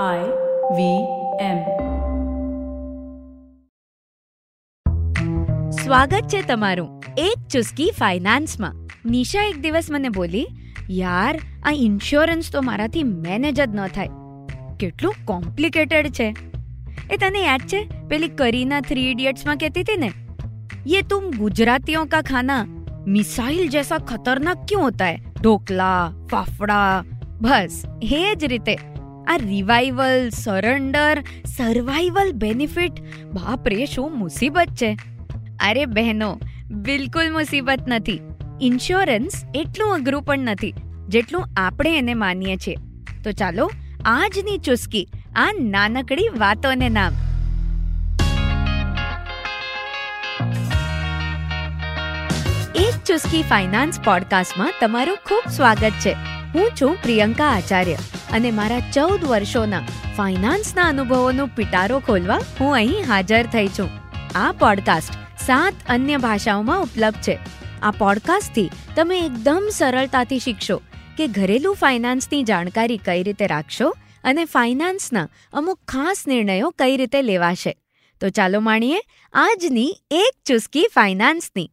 આઈ વી એમ. સ્વાગત છે તમારું એક ચુસ્કી ફાઇનાન્સમાં. નિશા એક દિવસ મને બોલી, યાર, આ ઇન્સ્યોરન્સ તો મારાથી મેનેજ જ ન થાય. કેટલું કોમ્પ્લિકેટેડ છે. એ તને યાદ છે? પેલી કરીના થ્રી ઇડિયટ્સમાં કહેતી હતી ને? યે તુમ ગુજરાતીઓ કા ખાના મિસાઇલ જૈસા ખતરનાક ક્યું હોતા હે? ઢોકલા, ફાફડા, બસ, એ જ રીતે. આ રિવાઇવલ સરેન્ડર સર્વાઈવલ બેનિફિટ બાપ રે શું મુસીબત છે? અરે બહેનો, બિલકુલ મુસીબત નથી. ઇન્સ્યોરન્સ એટલું અઘરું પણ નથી, જેટલું આપણે એને માનીએ છીએ. તો ચાલો, આજની ચુસ્કી, આ નાનકડી વાતોને નામ. એક ચુસ્કી ફાઇનાન્સ પોડકાસ્ટમાં તમારું ખૂબ સ્વાગત છે. હું છું પ્રિયંકા આચાર્ય. અને મારા ચૌદ વર્ષોના ફાઇનાન્સના અનુભવોનો પિટારો ખોલવા હું અહીં હાજર થઈ છું. આ પોડકાસ્ટ સાત અન્ય ભાષાઓમાં ઉપલબ્ધ છે. આ પોડકાસ્ટથી તમે એકદમ સરળતાથી શીખશો કે ઘરેલું ફાઇનાન્સની જાણકારી કઈ રીતે રાખશો અને ફાઇનાન્સના અમુક ખાસ નિર્ણયો કઈ રીતે લેવાશે. તો ચાલો માણીએ આજની એક ચુસ્કી ફાઇનાન્સની.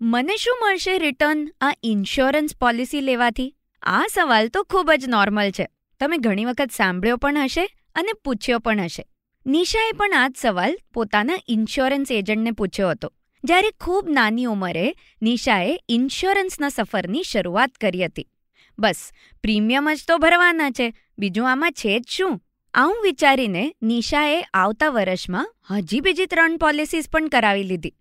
મને શું મળશે રિટર્ન આ ઇન્સ્યોરન્સ પોલિસી લેવાથી? આ સવાલ તો ખૂબ જ નોર્મલ છે. તમે ઘણી વખત સાંભળ્યો પણ હશે અને પૂછ્યો પણ હશે. નિશાએ પણ આ જ સવાલ પોતાના ઇન્સ્યોરન્સ એજન્ટને પૂછ્યો હતો. જ્યારે ખૂબ નાની ઉંમરે નિશાએ ઇન્સ્યોરન્સના સફરની શરૂઆત કરી હતી. બસ, પ્રીમિયમ જ તો ભરવાના છે. બીજું આમાં છે જ શું? આવું વિચારીને નિશાએ આવતા વર્ષમાં હજી બીજી ત્રણ પોલિસીસ પણ કરાવી લીધી.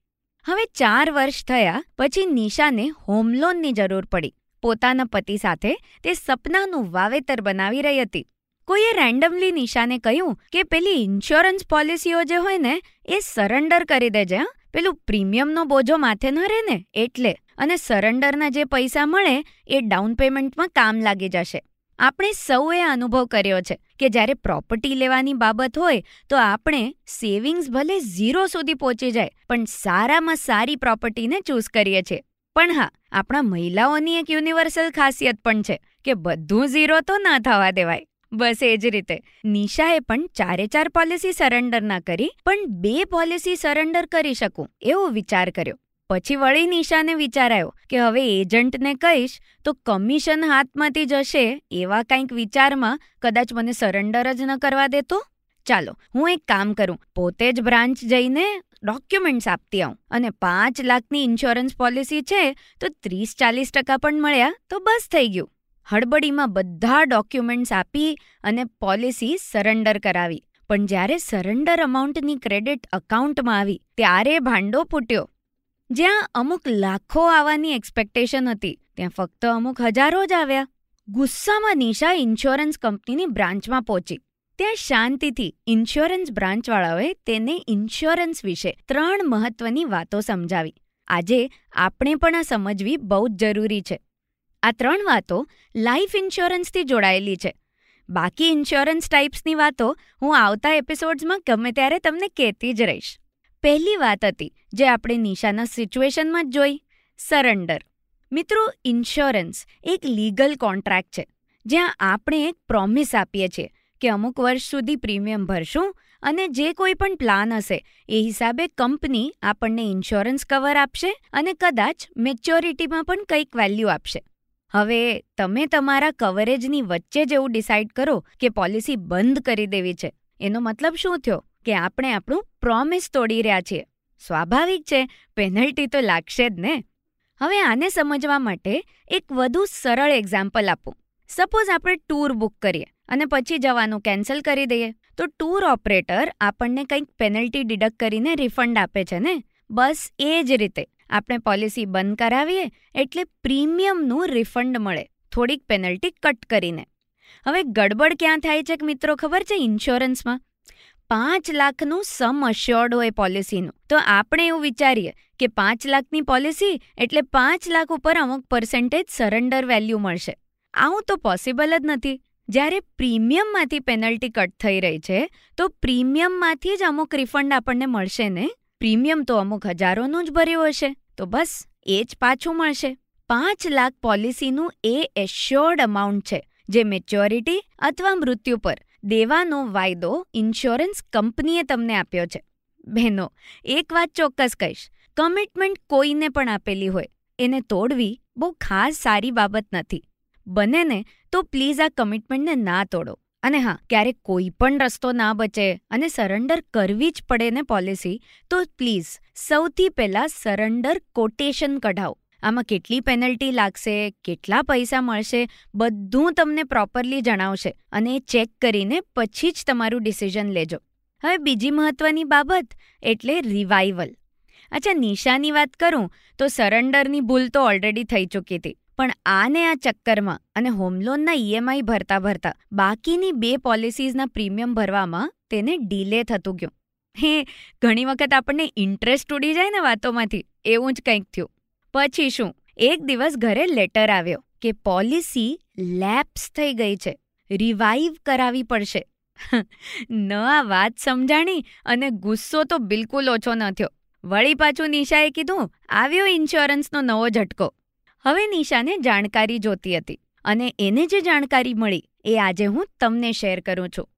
હવે ચાર વર્ષ થયા, પછી નિશાને હોમ લોનની જરૂર પડી. પોતાના પતિ સાથે તે સપનાનું વાવેતર બનાવી રહી હતી. કોઈએ રેન્ડમલી નિશાને કહ્યું કે પેલી ઇન્સ્યોરન્સ પોલિસીઓ જે હોય ને, એ સરેન્ડર કરી દેજે પેલું પ્રીમિયમનો બોજો માથે ન રહે ને, એટલે. અને સરેન્ડરના જે પૈસા મળે, એ ડાઉન પેમેન્ટમાં કામ લાગી જશે. આપણે સૌએ અનુભવ કર્યો છે કે જ્યારે પ્રોપર્ટી લેવાની બાબત હોય, તો આપણે સેવિંગ્સ ભલે ઝીરો સુધી પહોંચી જાય, પણ સારામાં સારી પ્રોપર્ટીને ચૂઝ કરીએ છીએ. પણ હા, આપણા મહિલાઓની એક યુનિવર્સલ ખાસિયત પણ છે કે બધું ઝીરો તો ના થવા દેવાય. બસ એ જ રીતે. નિશાએ પણ ચારે ચાર પોલિસી સરેન્ડર ના કરી, પણ બે પોલિસી સરેન્ડર કરી શકું, એવો વિચાર કર્યો. પછી વળી નિશાને વિચારાયો કે હવે એજન્ટને કહીશ, તો કમિશન હાથમાંથી જશે એવા કંઈક વિચારમાં કદાચ મને સરેન્ડર જ ન કરવા દેતો? ચાલો, હું એક કામ કરું, પોતે જ બ્રાન્ચ જઈને ડોક્યુમેન્ટ્સ આપતી આવું. અને પાંચ લાખની ઇન્સ્યોરન્સ પોલિસી છે, તો ત્રીસ ચાલીસ ટકા પણ મળ્યા, તો બસ થઈ ગયું. હડબડીમાં બધા ડોક્યુમેન્ટ્સ આપી અને પોલિસી સરેન્ડર કરાવી. પણ જ્યારે સરેન્ડર અમાઉન્ટની ક્રેડિટ અકાઉન્ટમાં આવી, ત્યારે ભાંડો ફૂટ્યો. જ્યાં અમુક લાખો આવવાની એક્સપેક્ટેશન હતી, ત્યાં ફક્ત અમુક હજારો જ આવ્યા. ગુસ્સામાં નિશા ઇન્સ્યોરન્સ કંપનીની બ્રાન્ચમાં પહોંચી. ત્યાં શાંતિથી ઇન્સ્યોરન્સ બ્રાન્ચવાળાઓએ તેને ઇન્સ્યોરન્સ વિશે ત્રણ મહત્વની વાતો સમજાવી. આજે આપણે પણ આ સમજવી બહુ જ જરૂરી છે. આ ત્રણ વાતો લાઈફ ઇન્સ્યોરન્સથી જોડાયેલી છે. બાકી ઇન્સ્યોરન્સ ટાઈપ્સની વાતો હું આવતા એપિસોડ્સમાં ગમે ત્યારે તમને કહેતી જ રહીશ. પહેલી વાત હતી જે આપણે નિશાના સિચ્યુએશનમાં જ જોઈ, સરેન્ડર. મિત્રો, ઇન્સ્યોરન્સ એક લીગલ કોન્ટ્રાક્ટ છે, જ્યાં આપણે એક પ્રોમિસ આપીએ છીએ કે અમુક વર્ષ સુધી પ્રીમિયમ ભરશું અને જે કોઈ પણ પ્લાન હશે, એ હિસાબે કંપની આપણને ઇન્સ્યોરન્સ કવર આપશે અને કદાચ મેચ્યોરિટીમાં પણ કંઈક વેલ્યુ આપશે. હવે તમે તમારા કવરેજની વચ્ચે જ એવું ડિસાઇડ કરો કે પોલિસી બંધ કરી દેવી છે. એનો મતલબ શું થયો? કે આપણે આપણું પ્રોમિસ તોડી રહ્યા છીએ. સ્વાભાવિક છે પેનલ્ટી તો લાગશે જ ને. હવે આને સમજવા માટે એક વધુ સરળ એક્ઝામ્પલ આપું. સપોઝ આપણે ટૂર બુક કરીએ અને પછી જવાનું કેન્સલ કરી દઈએ. તો ટૂર ઓપરેટર આપણને કંઈક પેનલ્ટી ડિડક્ટ કરીને રિફંડ આપે છે ને? બસ એ જ રીતે. આપણે પોલિસી બંધ કરાવીએ એટલે પ્રીમિયમનું રિફંડ મળે. થોડીક પેનલ્ટી કટ કરીને. હવે ગડબડ ક્યાં થાય છે કે મિત્રો ખબર છે ઇન્સ્યોરન્સમાં? પાંચ લાખનું સમ અશ્યોર્ડ હોય પોલિસીનું તો આપણે એવું વિચારીએ કે પાંચ લાખની પોલિસી એટલે પાંચ લાખ ઉપર અમુક પર્સન્ટેજ સરેન્ડર વેલ્યુ મળશે. આવું તો પોસિબલ જ નથી. જ્યારે પ્રીમિયમમાંથી પેનલ્ટી કટ થઈ રહી છે, તો પ્રીમિયમમાંથી જ અમુક રિફંડ આપણને મળશે ને? પ્રીમિયમ તો અમુક હજારોનું જ ભર્યું હશે. તો બસ, એ જ પાછું મળશે. પાંચ લાખ પોલિસીનું એ એશ્યોર્ડ અમાઉન્ટ છે, જે મેચ્યોરિટી અથવા મૃત્યુ પર દેવાનો વાયદો ઇન્સ્યોરન્સ કંપનીએ તમને આપ્યો છે. બહેનો, એક વાત ચોક્કસ કહીશ કમિટમેન્ટ કોઈને પણ આપેલી હોય, એને તોડવી બહુ ખાસ સારી બાબત નથી. બને ને તો પ્લીઝ આ કમિટમેન્ટને ના તોડો. અને હા, ક્યારેક કોઈ પણ રસ્તો ના બચે અને સરેન્ડર કરવી જ પડે ને પોલિસી, તો પ્લીઝ સૌથી પહેલાં સરેન્ડર કોટેશન કઢાવો. આમાં કેટલી પેનલ્ટી લાગશે, કેટલા પૈસા મળશે, બધું તમને પ્રોપરલી જણાવશે અને ચેક કરીને પછી જ તમારું ડિસિઝન લેજો. હવે બીજી મહત્વની બાબત એટલે રિવાઇવલ. અચ્છા, નિશાની વાત કરું, તો સરેન્ડરની ભૂલ તો ઓલરેડી થઈ ચૂકી હતી. પણ આને આ ચક્કરમાં અને હોમ લોનના ઈએમઆઈ ભરતા ભરતા બાકીની બે પોલિસીઝના પ્રીમિયમ ભરવામાં તેને ડીલે થતું ગયું. હે, ઘણી વખત આપણને ઇન્ટરેસ્ટ ઉડી જાય ને વાતોમાંથી, એવું જ કંઈક થયું. પછી શું? એક દિવસ ઘરે લેટર આવ્યો કે પોલિસી લેપ્સ થઈ ગઈ છે રિવાઈવ કરાવી પડશે. ન આ વાત સમજાણી અને ગુસ્સો તો બિલકુલ ઓછો ન થયો. વળી પાછું નિશાએ કીધું, આવ્યો ઇન્સ્યોરન્સનો નવો ઝટકો. હવે નિશાને જાણકારી જોતી હતી અને એને જે જાણકારી મળી એ આજે હું તમને શેર કરું છું.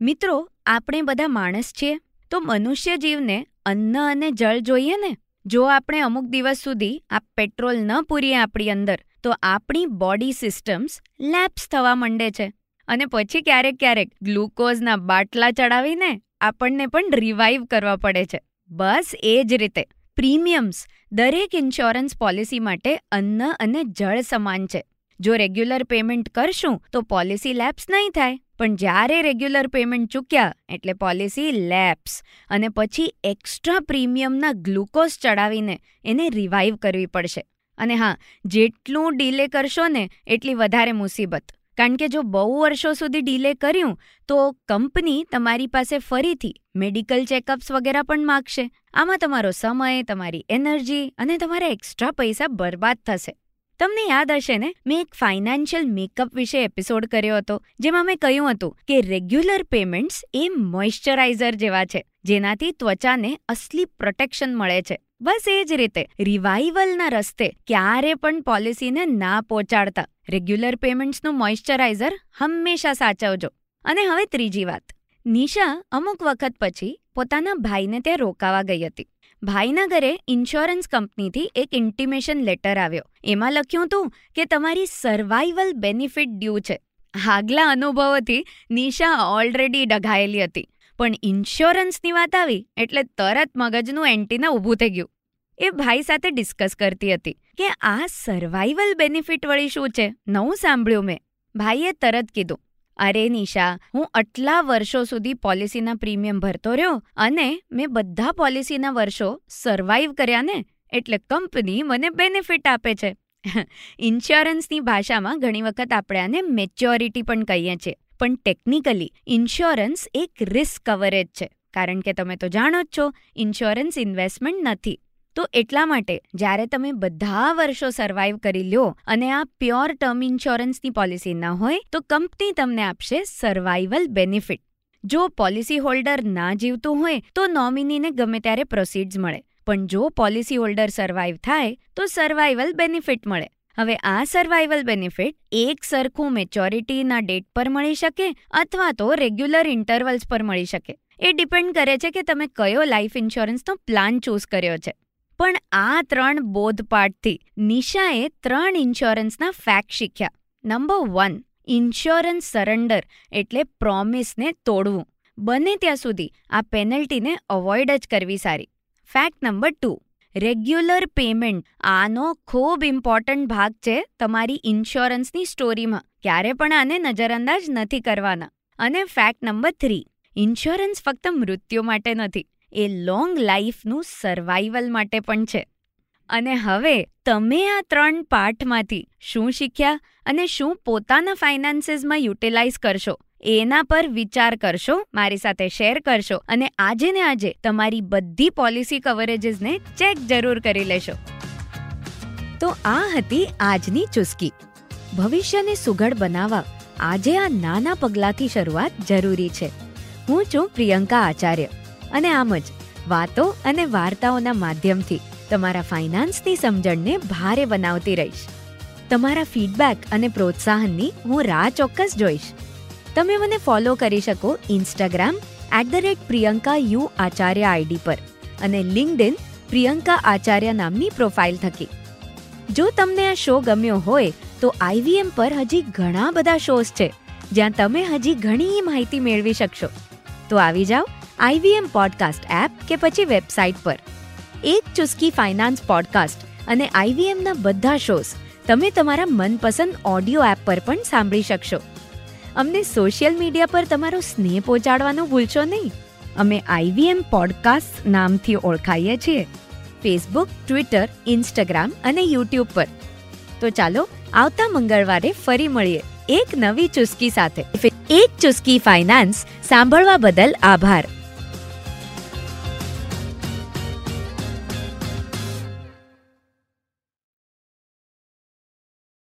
મિત્રો, આપણે બધા માણસ છીએ, તો મનુષ્ય જીવને અન્ન અને જળ જોઈએ ને? જો આપણે અમુક દિવસ સુધી આ પેટ્રોલ ન પૂરીએ આપણી અંદર, તો આપણી બોડી સિસ્ટમ્સ લેપ્સ થવા માંડે છે. અને પછી ક્યારેક ક્યારેક ગ્લુકોઝના બાટલા ચડાવીને આપણને પણ રિવાઈવ કરવા પડે છે. બસ એ જ રીતે. પ્રીમિયમ્સ દરેક ઇન્સ્યોરન્સ પોલિસી માટે અન્ન અને જળ સમાન છે. જો રેગ્યુલર પેમેન્ટ કરશું, તો પોલિસી લેપ્સ નહીં થાય. પણ જ્યારે રેગ્યુલર પેમેન્ટ ચૂક્યા, એટલે પોલિસી લેપ્સ. અને પછી એક્સ્ટ્રા પ્રીમિયમના ગ્લુકોઝ ચડાવીને એને રિવાઇવ કરવી પડશે. અને હા, જેટલું ડીલે કરશો ને, એટલી વધારે મુસીબત. કારણ કે જો બહુ વર્ષો સુધી ડીલે કર્યું, તો કંપની તમારી પાસે ફરીથી મેડિકલ ચેકઅપ્સ વગેરે પણ માગશે. આમાં તમારો સમય, તમારી એનર્જી અને તમારા એક્સ્ટ્રા પૈસા બરબાદ થશે. તમને યાદ હશે ને? મેં એક ફાઇનાન્શિયલ મેકઅપ વિશે એપિસોડ કર્યો હતો, જેમાં મેં કહ્યું હતું કે રેગ્યુલર પેમેન્ટ્સ એ મોઇશ્ચરાઇઝર જેવા છે, જેનાથી ત્વચાને અસલી પ્રોટેક્શન મળે છે. બસ એ જ રીતે રિવાઇવલના રસ્તે ક્યારે પણ પોલિસીને ના પહોંચાડતા રેગ્યુલર પેમેન્ટ્સનું મોઇશ્ચરાઇઝર હંમેશા સાચવજો. અને હવે ત્રીજી વાત. નિશા અમુક વખત પછી પોતાના ભાઈને ત્યાં રોકાવા ગઈ હતી. ભાઈના ઘરે ઇન્સ્યોરન્સ કંપનીથી એક ઇન્ટિમેશન લેટર આવ્યો. એમાં લખ્યું હતું કે તમારી સર્વાઇવલ બેનિફિટ ડ્યુ છે. આગલા અનુભવોથી નિશા ઓલરેડી ડઘાયેલી હતી. પણ ઇન્સ્યોરન્સની વાત આવી, એટલે તરત મગજનું એન્ટીના ઊભું થઈ ગયું. એ ભાઈ સાથે ડિસ્કસ કરતી હતી કે આ સર્વાઈવલ બેનિફિટ વળી શું છે? નવું સાંભળ્યું મેં. ભાઈએ તરત કીધું, અરે નિશા, હું આટલા વર્ષો સુધી પોલિસીના પ્રીમિયમ ભરતો રહ્યો અને મેં બધા પોલિસીના વર્ષો સર્વાઈવ કર્યા ને, એટલે કંપની મને બેનિફિટ આપે છે. ઇન્સ્યોરન્સની ભાષામાં ઘણી વખત આપણે આને મેચ્યોરિટી પણ કહીએ છીએ. પણ ટેકનિકલી ઇન્સ્યોરન્સ એક રિસ્ક કવરેજ છે. કારણ કે તમે તો જાણો જ છો ઇન્સ્યોરન્સ ઇન્વેસ્ટમેન્ટ નથી. તો એટલા માટે જ્યારે તમે બધા વર્ષો સર્વાઈવ કરી લ્યો અને આ પ્યોર ટર્મ ઇન્સ્યોરન્સની પોલિસી ન હોય, તો કંપની તમને આપશે સર્વાઈવલ બેનિફિટ જો પોલિસી હોલ્ડર ના જીવતું હોય, તો નોમિનીને ગમે ત્યારે પ્રોસીડ્સ મળે. પણ જો પોલિસી હોલ્ડર સર્વાઈવ થાય, તો સર્વાઈવલ બેનિફિટ મળે. હવે આ સર્વાઈવલ બેનિફિટ એક સરખું મેચ્યોરિટીના ડેટ પર મળી શકે અથવા તો રેગ્યુલર ઇન્ટરવલ્સ પર મળી શકે. એ ડિપેન્ડ કરે છે કે તમે કયો લાઈફ ઇન્સ્યોરન્સનો પ્લાન ચૂઝ કર્યો છે. પણ આ ત્રણ બોધપાઠથી નિશાએ ત્રણ ઇન્સ્યોરન્સના ફેક્ટ શીખ્યા. નંબર વન ઇન્સ્યોરન્સ સરેન્ડર એટલે પ્રોમિસને તોડવું. બને ત્યાં સુધી આ પેનલ્ટીને અવોઇડ જ કરવી સારી. Fact number two regular payment. આનો ખૂબ ઇમ્પોર્ટન્ટ ભાગ છે તમારી ઇન્સ્યોરન્સની સ્ટોરીમાં. ક્યારે પણ આને નજરઅંદાજ નથી કરવાના. અને ફેક્ટ નંબર થ્રી, ઇન્સ્યોરન્સ ફક્ત મૃત્યુ માટે નથી, એ લોંગ લાઈફનું સર્વાઈવલ માટે પણ છે. અને હવે, તમે આ ત્રણ પાઠમાંથી શું શીખ્યા અને શું પોતાના ફાઇનાન્સીસમાં યુટિલાઇઝ કરશો? એના પર વિચાર કરશો, મારી સાથે શેર કરશો અને આજે ને આજે તમારી બધી પોલિસી કવરેજીસને ચેક જરૂર કરી લેશો. તો આ હતી આજની ચુસ્કી. ભવિષ્યને સુઘડ બનાવવા આજે આ નાના પગલાંથી શરૂઆત જરૂરી છે. હું છું પ્રિયંકા આચાર્ય અને આમ જ વાતો અને વાર્તાઓના માધ્યમથી તમારા ફાઇનાન્સની સમજણને ભારે બનાવતી રહીશ. તમારા ફીડબેક અને પ્રોત્સાહનની હું રાહ ચોક્કસ જોઈશ. તમે મને ફોલો કરી શકો Instagram at the rate Priyanka U Acharya ID પર અને લિંકડિન પ્રિયંકા આચાર્ય નામની પ્રોફાઇલ થકી. જો તમને આ શો ગમ્યો હોય, તો આઈવીએમ પર હજી ઘણા બધા શોઝ છે, જ્યાં તમે હજી ઘણી માહિતી મેળવી શકશો. તો આવી જાઓ આઈવીએમ પોડકાસ્ટ એપ કે પછી વેબસાઇટ પર. એક ચુસ્કી ફાઇનાન્સ પોડકાસ્ટ અને આઈવીએમના બધા શોઝ તમે તમારા મનપસંદ ઓડિયો એપ પર પણ સાંભળી શકશો. અમને સોશિયલ મીડિયા પર તમારો સ્નેહ પહોંચાડવાનું ભૂલશો નહીં. અમે આઈવીએમ પોડકાસ્ટ નામથી ઓળખાઈએ છીએ. ફેસબુક, ટ્વિટર, ઇન્સ્ટાગ્રામ અને યુટ્યુબ પર. તો ચાલો, આવતા મંગળવારે ફરી મળીએ. એક નવી ચુસ્કી સાથે. એક ચુસ્કી ફાઇનાન્સ સાંભળવા બદલ આભાર.